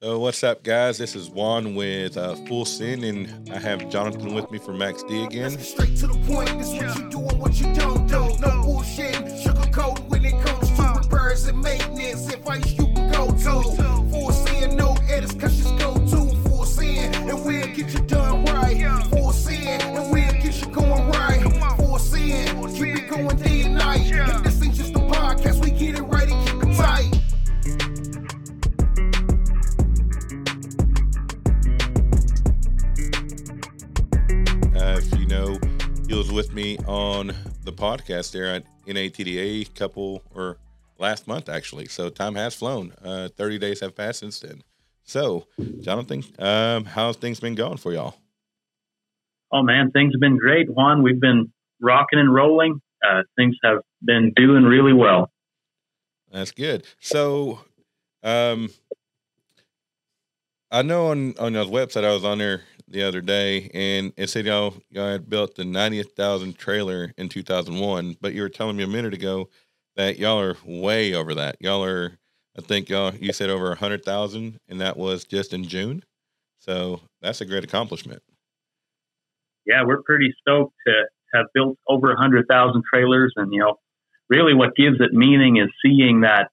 So what's up, guys? This is Juan with uh, Full Send, and I have Jonathan with me from MAXX-D again. Straight to the point, this what you do and what you don't do. No bullshit, sugarcoat when it comes to and. With me on the podcast there at NATDA couple or last month actually. So time has flown. Uh, Thirty days have passed since then. So, Jonathan, um, how's things been going for y'all? Oh man, things have been great, Juan. We've been rocking and rolling. Uh, things have been doing really well. That's good. So, um, I know on on y'all's website, I was on there the other day, and it said y'all y'all had built the ninetieth thousand trailer in two thousand one, but you were telling me a minute ago that y'all are way over that. Y'all are, I think y'all you said over a hundred thousand, and that was just in June. So that's a great accomplishment. Yeah, we're pretty stoked to have built over a hundred thousand trailers, and you know, really what gives it meaning is seeing that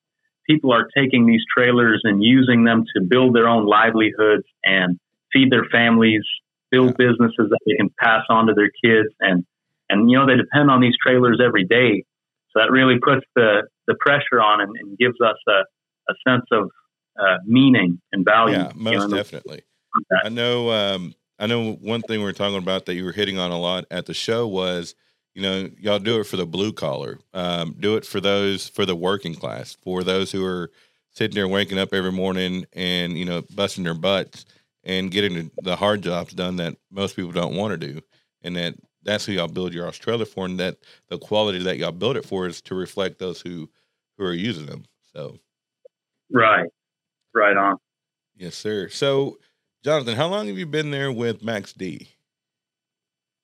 people are taking these trailers and using them to build their own livelihoods and feed their families, build businesses that they can pass on to their kids, and and you know they depend on these trailers every day. So that really puts the the pressure on and, and gives us a, a sense of uh, meaning and value. Yeah, you know, most definitely. I know. Um, I know one thing we were talking about that you were hitting on a lot at the show was, you know, y'all do it for the blue collar. Um, do it for those for the working class, for those who are sitting there waking up every morning and you know busting their butts and getting the hard jobs done that most people don't want to do, and that that's who y'all build your Australia for, and that the quality that y'all build it for is to reflect those who who are using them. So Right, right on. yes, sir. So Jonathan, how long have you been there with MAXX-D?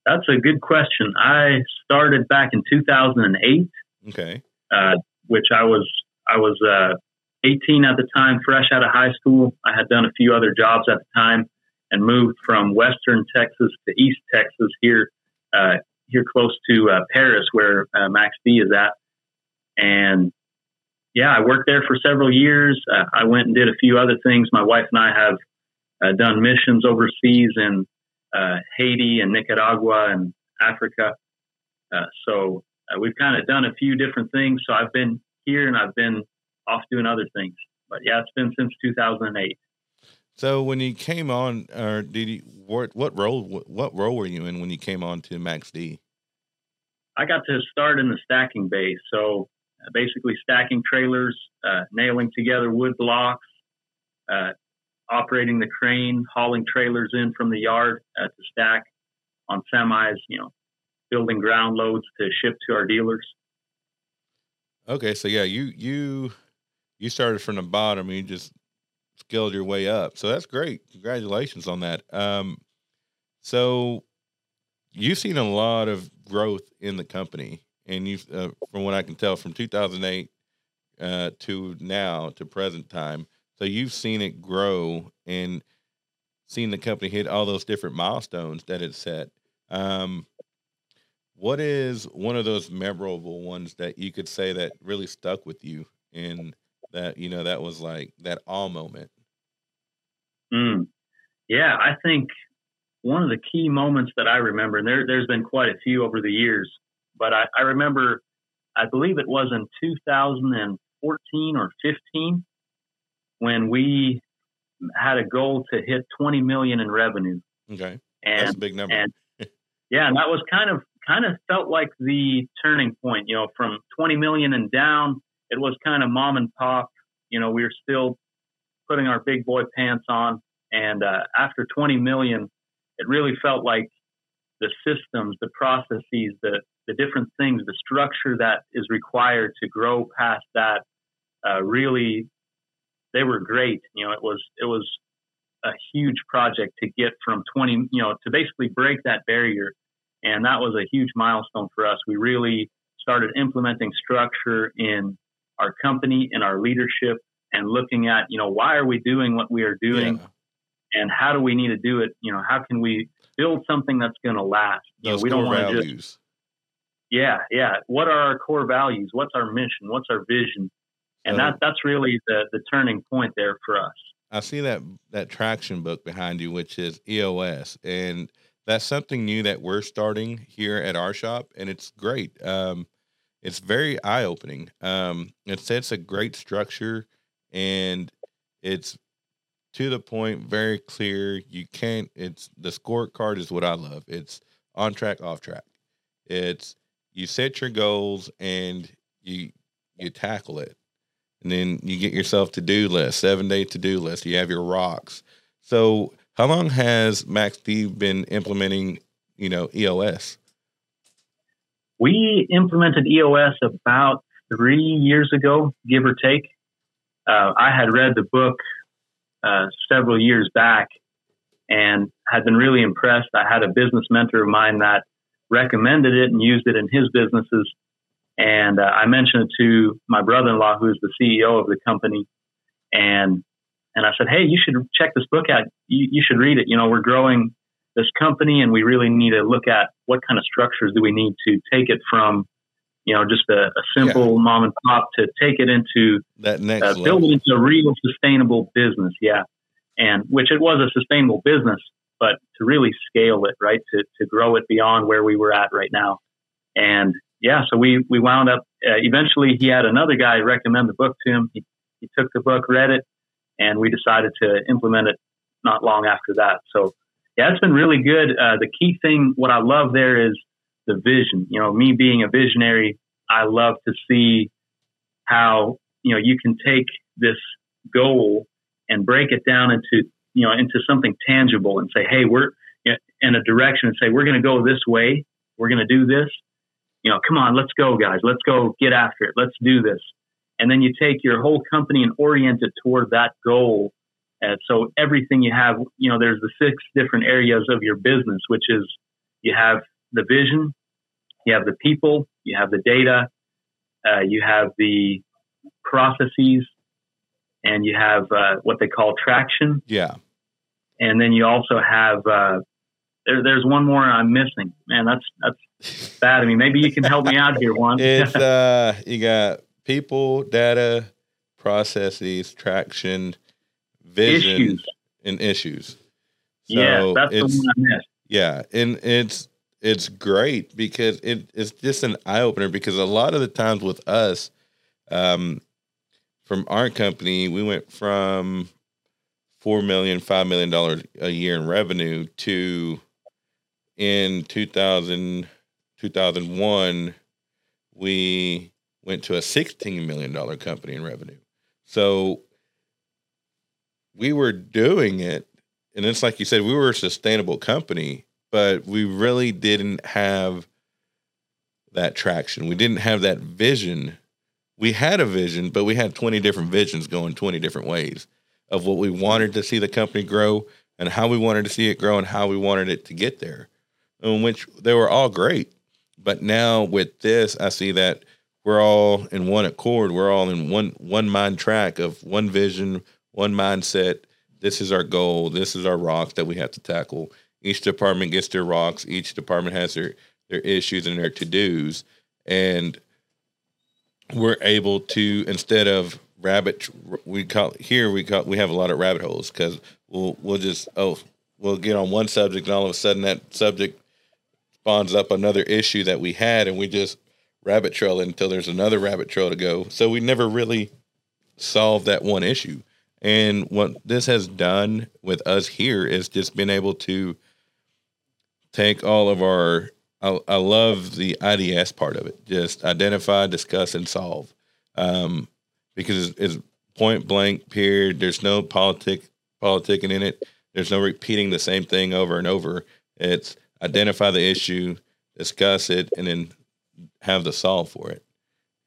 That's a good question. I started back in 2008, Okay. uh, which I was I was uh, 18 at the time, fresh out of high school. I had done a few other jobs at the time, and moved from Western Texas to East Texas here uh, here close to uh, Paris, where uh, MAXX-D is at. And yeah, I worked there for several years. Uh, I went and did a few other things. My wife and I have uh, done missions overseas in uh, Haiti and Nicaragua and Africa. So we've kind of done a few different things. So I've been here and I've been off doing other things. But yeah, it's been since 2008. So when you came on, or did you what what role what, role were you in when you came on to MAXX-D? I got to start in the stacking bay. So uh, basically stacking trailers, uh, nailing together wood blocks, uh, operating the crane, hauling trailers in from the yard uh, to stack on semis, you know, building ground loads to ship to our dealers. Okay, so yeah, you you you started from the bottom. and You just scaled your way up. So that's great. Congratulations on that. Um, so you've seen a lot of growth in the company, and you, uh, from what I can tell, from 2008 uh, to now to present time. So you've seen it grow and seen the company hit all those different milestones that it set. Um, what is one of those memorable ones that you could say that really stuck with you and that you know that was like that all moment? Mm. Yeah, I think one of the key moments that I remember, and there, there's been quite a few over the years, but I, I remember, I believe it was in 2014 or 15 when we had a goal to hit 20 million in revenue. Okay, And that's a big number. and yeah, and that was kind of kind of felt like the turning point. You know, from 20 million and down, it was kind of mom and pop. You know, we were still putting our big boy pants on, and uh, after 20 million, it really felt like the systems, the processes, the the different things, the structure that is required to grow past that, uh, really, they were great. You know, it was it was a huge project to get from 20, you know, to basically break that barrier. And that was a huge milestone for us. We really started implementing structure in our company, and our leadership, and looking at you know why are we doing what we are doing? Yeah. and how do we need to do it? You know how can we build something that's going to last? You know we don't want to just yeah yeah. What are our core values? What's our mission? What's our vision? And So- that that's really the the turning point there for us. I see that that traction book behind you, which is EOS, and that's something new that we're starting here at our shop, and it's great. Um, it's very eye opening. Um, it sets a great structure, and it's to the point, very clear. You can't. It's the scorecard is what I love. It's on track, off track. It's you set your goals and you you tackle it and then you get yourself to do list, seven day to do list. You have your rocks. So, how long has MAXX-D been implementing, you know, EOS? We implemented EOS about three years ago, give or take. Uh, I had read the book uh, several years back and had been really impressed. I had a business mentor of mine that recommended it and used it in his businesses. And uh, I mentioned it to my brother-in-law, who is the CEO of the company, and and I said, "Hey, you should check this book out. You, you should read it. You know, we're growing this company, and we really need to look at what kind of structures do we need to take it from, you know, just a, a simple mom and pop to take it into That next uh, build it into a real sustainable business. Yeah, and which it was a sustainable business, but to really scale it, right, to to grow it beyond where we were at right now, and yeah, so we we wound up. Uh, eventually, he had another guy recommend the book to him. He, he took the book, read it, and we decided to implement it not long after that. So yeah, it's been really good. Uh, the key thing, what I love there is the vision. You know, me being a visionary, I love to see how you know you can take this goal and break it down into you know into something tangible and say, hey, we're in a direction and say we're going to go this way. We're going to do this. You know, come on, let's go, guys. Let's go get after it. Let's do this. And then you take your whole company and orient it toward that goal. And so everything you have, you know, there's the six different areas of your business, which is you have the vision, you have the people, you have the data, uh, you have the processes, and you have uh, what they call traction. Yeah. And then you also have uh, there, there's one more I'm missing. Man, that's that's bad. I mean, maybe you can help me out here, Juan. It's uh you got people, data, processes, traction, vision, Issues. and issues. So yeah, that's the one I missed. Yeah, and it's it's great because it it's just an eye opener because a lot of the times with us, um, from our company, we went from four million, five million dollars a year in revenue to in 2000, 2001, we went to a sixteen million dollar company in revenue. So we were doing it and it's like you said, we were a sustainable company, but we really didn't have that traction. We didn't have that vision. We had a vision, but we had 20 different visions going 20 different ways of what we wanted to see the company grow and how we wanted to see it grow and how we wanted it to get there. In which they were all great. But now with this, I see that we're all in one accord. We're all in one one mind track of one vision, one mindset, this is our goal. This is our rocks that we have to tackle. Each department gets their rocks. Each department has their their issues and their to dos, and we're able to instead of rabbit we call here we call we have a lot of rabbit holes because we'll we'll just oh we'll get on one subject and all of a sudden that subject spawns up another issue that we had and we just rabbit trail until there's another rabbit trail to go. So we never really solve that one issue. And what this has done with us here is just been able to take all of our. I, I love the IDS part of it. Just identify, discuss, and solve. Um, because it's, it's point blank. Period. There's no politic politicking in it. There's no repeating the same thing over and over. It's identify the issue, discuss it, and then have the solve for it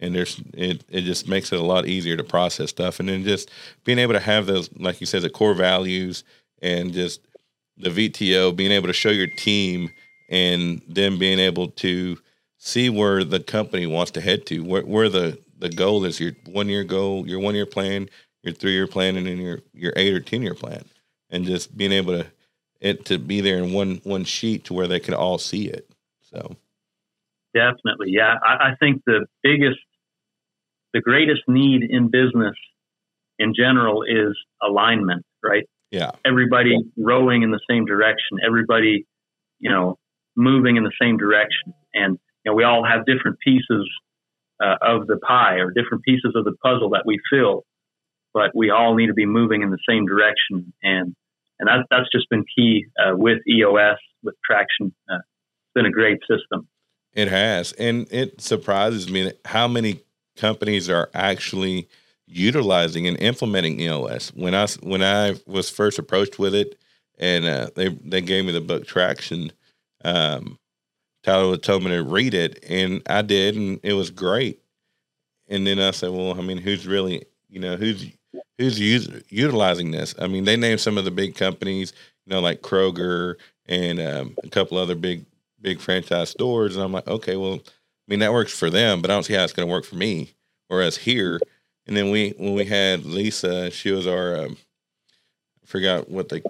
and there's it it just makes it a lot easier to process stuff and then just being able to have those like you said the core values and just the VTO being able to show your team and then being able to see where the company wants to head to where, where the the goal is your one year goal your one year plan your three year plan and then your your eight or ten year plan, and just being able to it to be there in one one sheet to where they can all see it. So definitely, yeah. I, I think the biggest, the greatest need in business in general is alignment, right? Yeah. Everybody rowing in the same direction. Everybody, you know, moving in the same direction, and you know, we all have different pieces uh, of the pie or different pieces of the puzzle that we fill, but we all need to be moving in the same direction. And and that, that's just been key uh, with EOS with traction. Uh, it's been a great system. It has, and it surprises me how many companies are actually utilizing and implementing EOS. When I when I was first approached with it, and uh, they they gave me the book Traction. Um, Tyler told me to read it, and I did, and it was great. And then I said, "Well, I mean, who's really, you know, who's who's utilizing this?" I mean, they named some of the big companies, you know, like Kroger and um, a couple other big big franchise stores, and I'm like, okay, well, mean, that works for them, but I don't see how it's going to work for me. Whereas here, and then we when we had Lisa, she was our um, I forgot what the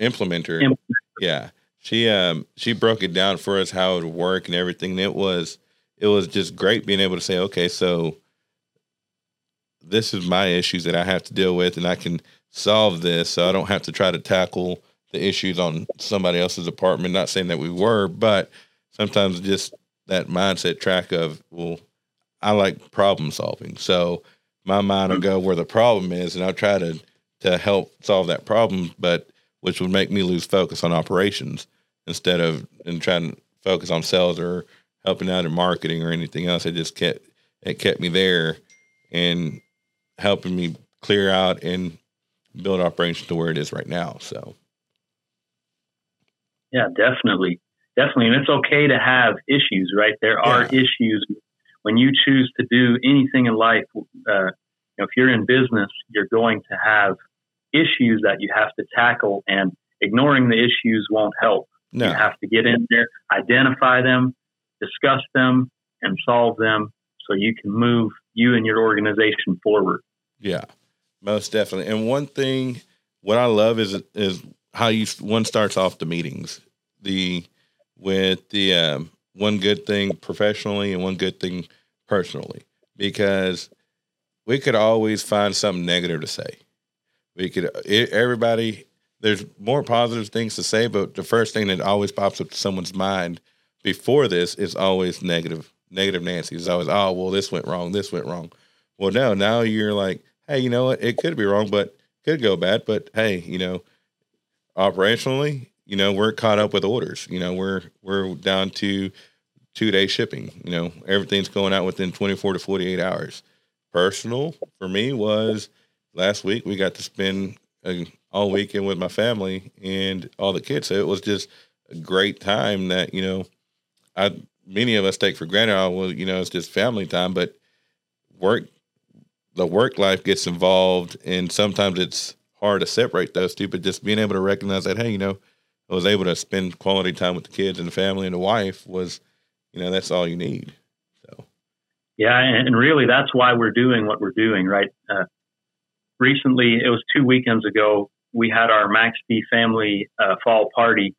implementer. implementer. Yeah, she um she broke it down for us how it would work and everything. And it was it was just great being able to say, okay, so this is my issues that I have to deal with, and I can solve this, so I don't have to try to tackle the issues on somebody else's apartment. Not saying that we were, but sometimes just that mindset track of well, I like problem solving, so my mind will go where the problem is, and I'll try to to help solve that problem, but which would make me lose focus on operations instead of and trying to focus on sales or helping out in marketing or anything else. It just kept it kept me there and helping me clear out and build operations to where it is right now. So yeah, definitely. Definitely. And it's okay to have issues, right? There are yeah. issues when you choose to do anything in life. Uh, you know, if you're in business, you're going to have issues that you have to tackle, and ignoring the issues won't help. No. You have to get in there, identify them, discuss them, and solve them so you can move you and your organization forward. Yeah, most definitely. And one thing, what I love is is how you one starts off the meetings. The with the um, one good thing professionally and one good thing personally, because we could always find something negative to say. We could everybody there's more positive things to say, but the first thing that always pops up to someone's mind before this is always negative. Negative Nancy is always, oh well, this went wrong, this went wrong. Well, no, now you're like, hey, you know what? It could be wrong, but could go bad. But hey, you know, operationally, you know, we're caught up with orders. You know, we're we're down to two day shipping. You know, everything's going out within 24 to 48 hours. Personal for me was last week we got to spend a, all weekend with my family and all the kids. So it was just a great time that, you know, I many of us take for granted. Oh, well, you know, it's just family time, but work the work life gets involved and sometimes it's hard to separate those two, but just being able to recognize that, hey, you know, I was able to spend quality time with the kids and the family and the wife was, you know, that's all you need. So, yeah, and really that's why we're doing what we're doing, right? Uh, recently, it was two weekends ago, we had our Max B family uh, fall party,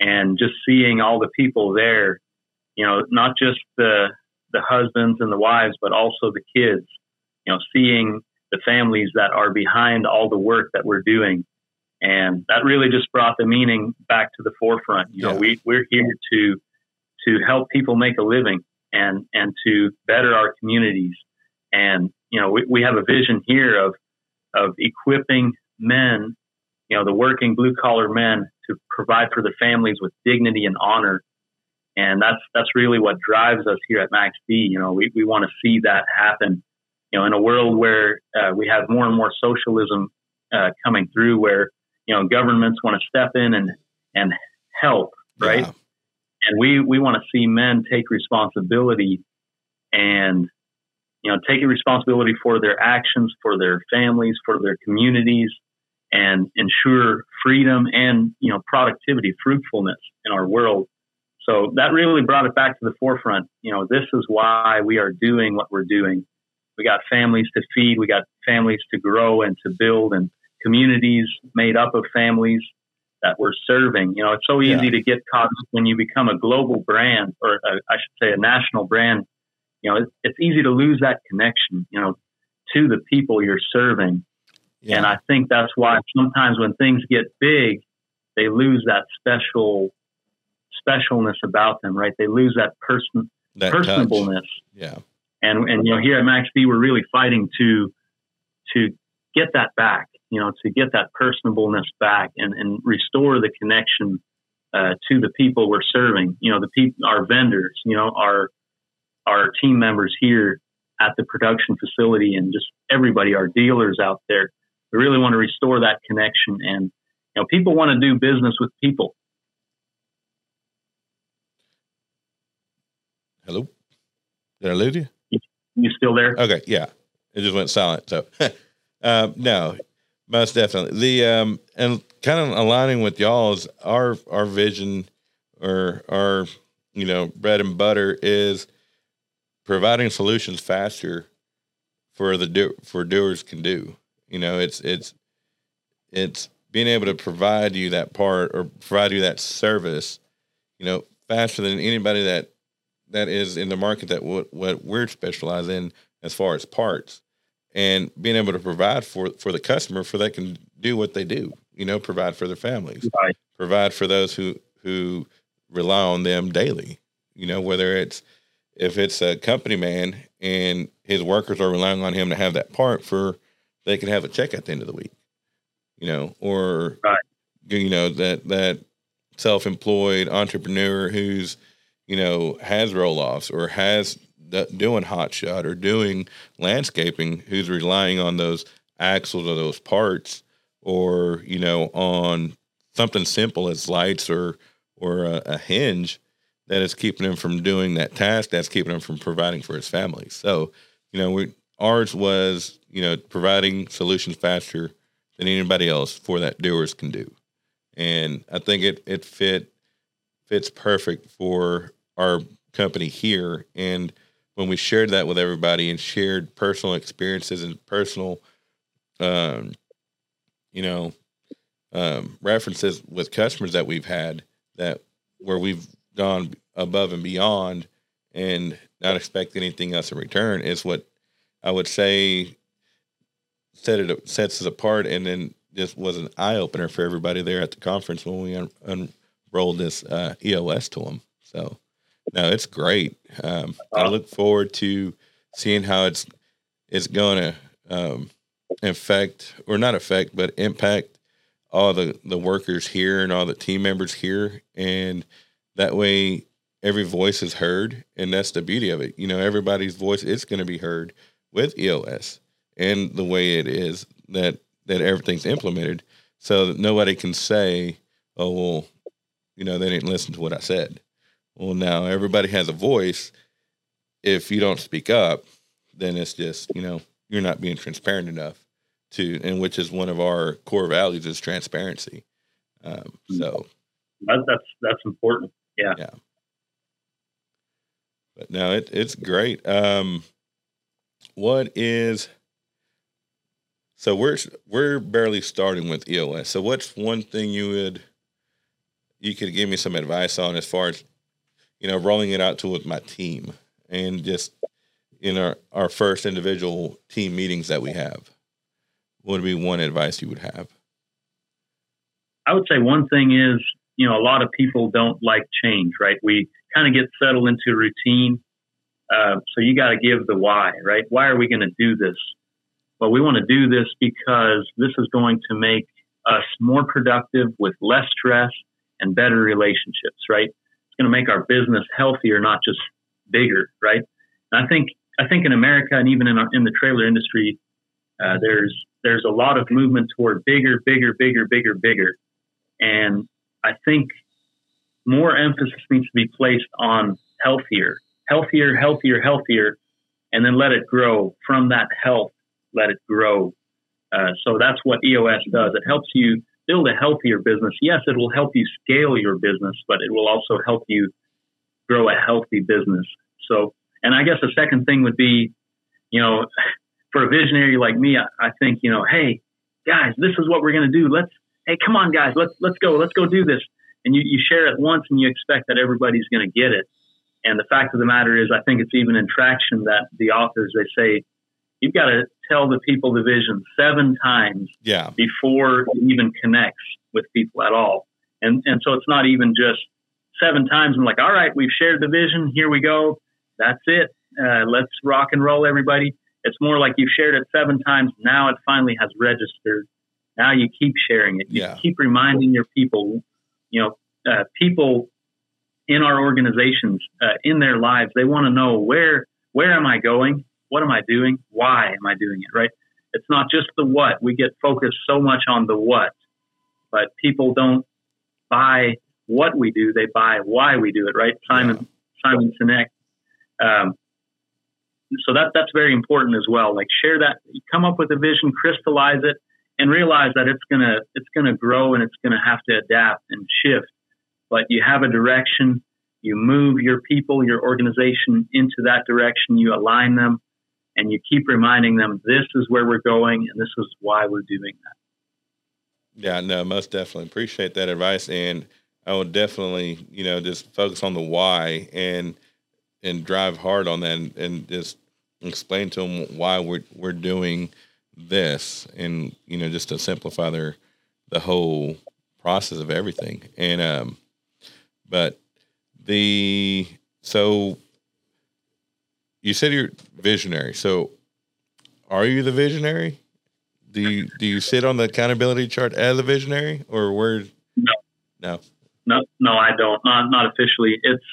and just seeing all the people there, you know, not just the the husbands and the wives, but also the kids, you know, seeing the families that are behind all the work that we're doing. And that really just brought the meaning back to the forefront. You know, we, we're here to to help people make a living and and to better our communities. And you know, we, we have a vision here of of equipping men, you know, the working blue collar men to provide for the families with dignity and honor. And that's that's really what drives us here at Max B. You know, we, we want to see that happen you know, in a world where uh, we have more and more socialism uh, coming through, where you know governments want to step in and and help, right? Yeah. And we we want to see men take responsibility and you know take responsibility for their actions, for their families, for their communities, and ensure freedom and you know productivity, fruitfulness in our world. So that really brought it back to the forefront. You know, this is why we are doing what we're doing we got families to feed, we got families to grow and to build, and communities made up of families that we're serving. You know, it's so easy Yeah. to get caught up when you become a global brand, or a, I should say, a national brand. You know, it's, it's easy to lose that connection. You know, to the people you're serving. Yeah. And I think that's why sometimes when things get big, they lose that special specialness about them, right? They lose that person that touch. personableness. Yeah. And and you know, here at MAXX-D, we're really fighting to to get that back. You know, to get that personableness back and and restore the connection uh, to the people we're serving. You know, the people, our vendors. You know, our our team members here at the production facility, and just everybody, our dealers out there. We really want to restore that connection, and you know, people want to do business with people. Hello. Did I lose you? You still there? Okay, yeah, it just went silent. So, um, no, most definitely the um, and kind of aligning with y'all's our our vision or our you know bread and butter is providing solutions faster for the do for doers can do. You know, it's it's it's being able to provide you that part or provide you that service, you know, faster than anybody that that is in the market that what what we're specialized in as far as parts and being able to provide for for the customer for they can do what they do you know provide for their families Right. provide for those who who rely on them daily you know whether it's if it's a company man and his workers are relying on him to have that part for they can have a check at the end of the week you know or Right. you know that that self-employed entrepreneur who's you know has roll-offs or has doing hot shot or doing landscaping who's relying on those axles or those parts or you know on something simple as lights or or a, a hinge that is keeping him from doing that task that's keeping him from providing for his family. So you know we ours was you know providing solutions faster than anybody else for that doers can do. And i think it it fit fits perfect for our company here. And when we shared that with everybody and shared personal experiences and personal um you know um references with customers that we've had that where we've gone above and beyond and not expect anything else in return is what I would say set it sets us apart and then this was an eye opener for everybody there at the conference when we un- unrolled this uh, EOS to them. So no, it's great. Um, I look forward to seeing how it's it's going to um, affect or not affect, but impact all the the workers here and all the team members here, and that way every voice is heard, and that's the beauty of it. You know, everybody's voice is going to be heard with EOS and the way it is that that everything's implemented, so that nobody can say, "Oh, well, you know, they didn't listen to what I said." Well, now everybody has a voice. If you don't speak up, then it's just you know you're not being transparent enough to, and which is one of our core values is transparency. Um, so, That, that's that's important. Yeah. but no, it it's great. Um, what is so we're we're barely starting with EOS. So what's one thing you would you could give me some advice on as far as you know rolling it out to with my team and just in our our first individual team meetings that we have? What would be one advice you would have? I would say one thing is, you know, a lot of people don't like change, right? We kind of get settled into routine. Uh, so you got to give the why, right? Why are we going to do this? Well, we want to do this because this is going to make us more productive with less stress and better relationships, right? Going to make our business healthier, not just bigger, right? And I think I think in America and even in our, in the trailer industry, uh, there's there's a lot of movement toward bigger, bigger, bigger, bigger, bigger, and I think more emphasis needs to be placed on healthier, healthier, healthier, healthier, and then let it grow from that health. Let it grow. Uh, so that's what EOS does. It helps you build a healthier business. Yes, it will help you scale your business, but it will also help you grow a healthy business. So, and I guess the second thing would be you know, for a visionary like me, I, I think, you know, hey, guys, this is what we're going to do. Let's, hey, come on, guys, let's, let's go, let's go do this. And you, you share it once and you expect that everybody's going to get it. And the fact of the matter is, I think it's even in traction that the authors, they say, you've got to tell the people the vision seven times Yeah. before it even connects with people at all. And, and so it's not even just seven times I'm like, all right, we've shared the vision. Here we go. That's it. Uh, let's rock and roll, everybody. It's more like you've shared it seven times. Now it finally has registered. Now you keep sharing it. You Yeah. keep reminding your people, you know, uh, people in our organizations, uh, in their lives, they want to know where, where am I going? What am I doing? Why am I doing it? Right? It's not just the what. We get focused so much on the what, but people don't buy what we do; they buy why we do it. Right? Simon Simon Sinek. Um, so that that's very important as well. Like share that, come up with a vision, crystallize it, and realize that it's gonna it's gonna grow and it's gonna have to adapt and shift. But you have a direction. You move your people, your organization into that direction. You align them, and you keep reminding them this is where we're going and this is why we're doing that. Yeah, no, most definitely appreciate that advice, and I would definitely, you know, just focus on the why and and drive hard on that, and, and just explain to them why we're we're doing this, and you know, just to simplify their the whole process of everything. And um, but the so you said you're visionary, so are you the visionary? Do you do you sit on the accountability chart as a visionary, or where? No. no. No, no, I don't. Not not officially. It's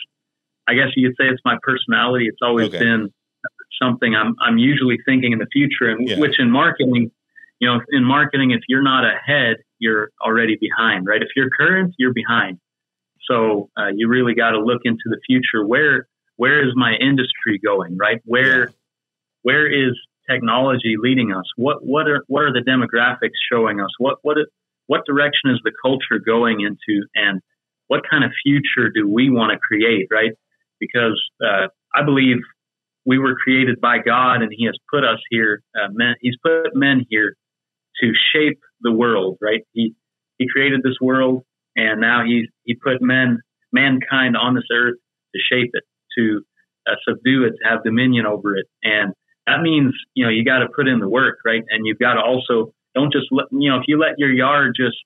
I guess you could say it's my personality. It's always Okay. been something I'm I'm usually thinking in the future, and Yeah. which in marketing, you know, in marketing, if you're not ahead, you're already behind, right? If you're current, you're behind. So uh, you really got to look into the future. Where where is my industry going, right? Where where is technology leading us? What what are what are the demographics showing us? What what what direction is the culture going into, and what kind of future do we want to create, right? Because uh, I believe we were created by God, and He has put us here. Uh, men, he's put men here to shape the world, right? He He created this world, and now He He put men, mankind on this earth to shape it, to uh, subdue it, to have dominion over it, and that means you know you got to put in the work, right? And you've got to also don't just let you know if you let your yard just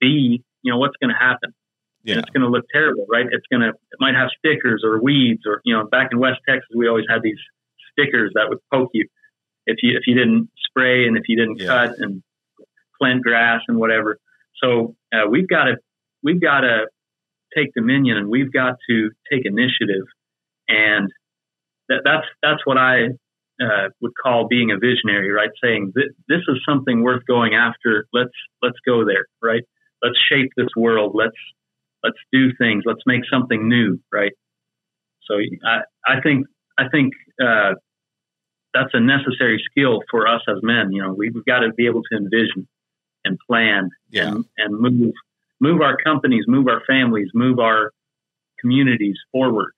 be, you know what's going to happen Yeah. it's going to look terrible, right? It's going to, it might have stickers or weeds or, you know, back in West Texas, we always had these stickers that would poke you if you, if you didn't spray and if you didn't Yeah. cut and plant grass and whatever. So uh, we've got to, we've got to take dominion and we've got to take initiative. And that, that's, that's what I uh, would call being a visionary, right? Saying th- this is something worth going after. Let's, let's go there, right? Let's shape this world. Let's, let's do things let's make something new right so i i think i think uh that's a necessary skill for us as men you know we've got to be able to envision and plan Yeah. and, and move move our companies move our families move our communities forward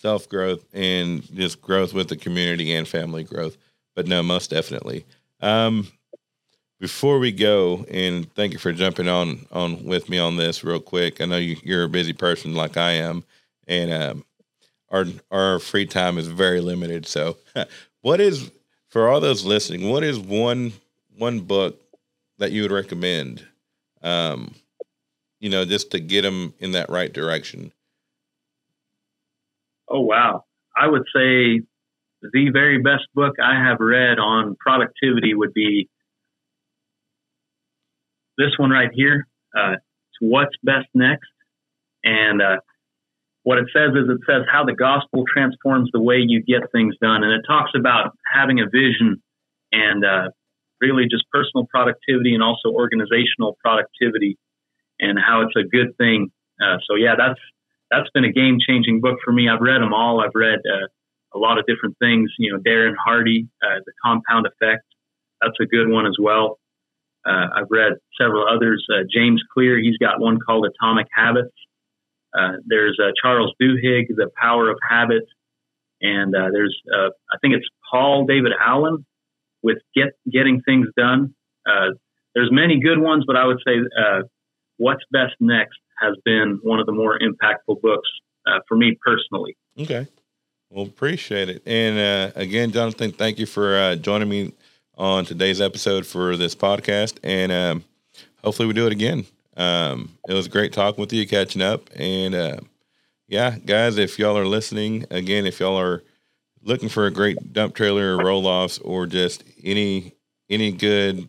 self growth and just growth with the community and family growth. But no, most definitely. Um, before we go, and thank you for jumping on on with me on this real quick. I know you, you're a busy person like I am, and um, our our free time is very limited. So, what is for all those listening? What is one one book that you would recommend? Um, you know, just to get them in that right direction. oh wow. I would say the very best book i have read on productivity would be this one right here. Uh, it's what's best next? And uh, what it says is it says how the gospel transforms the way you get things done. And it talks about having a vision and uh, really just personal productivity and also organizational productivity and how it's a good thing uh, so yeah that's that's been a game changing book for me i've read them all i've read uh, a lot of different things you know darren hardy uh, the compound effect that's a good one as well uh, I've read several others. Uh, James Clear, he's got one called Atomic Habits. Uh, there's Charles Duhigg, The Power of Habit. And there's, I think it's Paul David Allen with Get Getting Things Done. Uh, there's many good ones, but I would say uh, What's Best Next has been one of the more impactful books uh, for me personally. Okay. Well, appreciate it. And uh, again, Jonathan, thank you for uh, joining me on today's episode for this podcast. And um, hopefully we do it again. Um, it was great talking with you, catching up. And uh, yeah, guys, if y'all are listening, again, if y'all are looking for a great dump trailer or roll offs or just any any good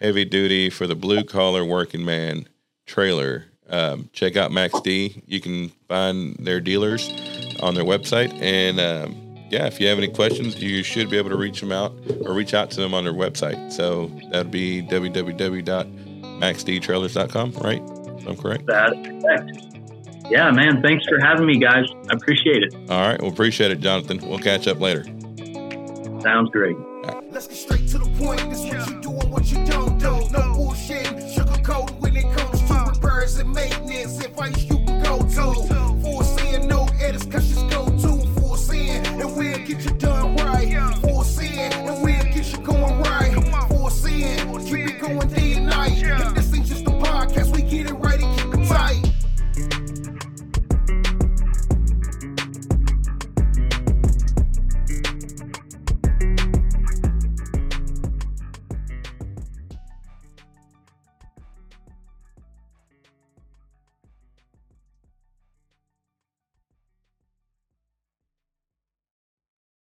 heavy duty for the blue collar working man trailer, um, check out MAXX-D. You can find their dealers on their website. And um, yeah, if you have any questions, you should be able to reach them out or reach out to them on their website. So that would be www.maxxdtrailers.com, right? If I'm correct. That's correct. Yeah, man. Thanks for having me, guys. I appreciate it. All right. Well, appreciate it, Jonathan. We'll catch up later. Sounds great. Let's get straight to the point. This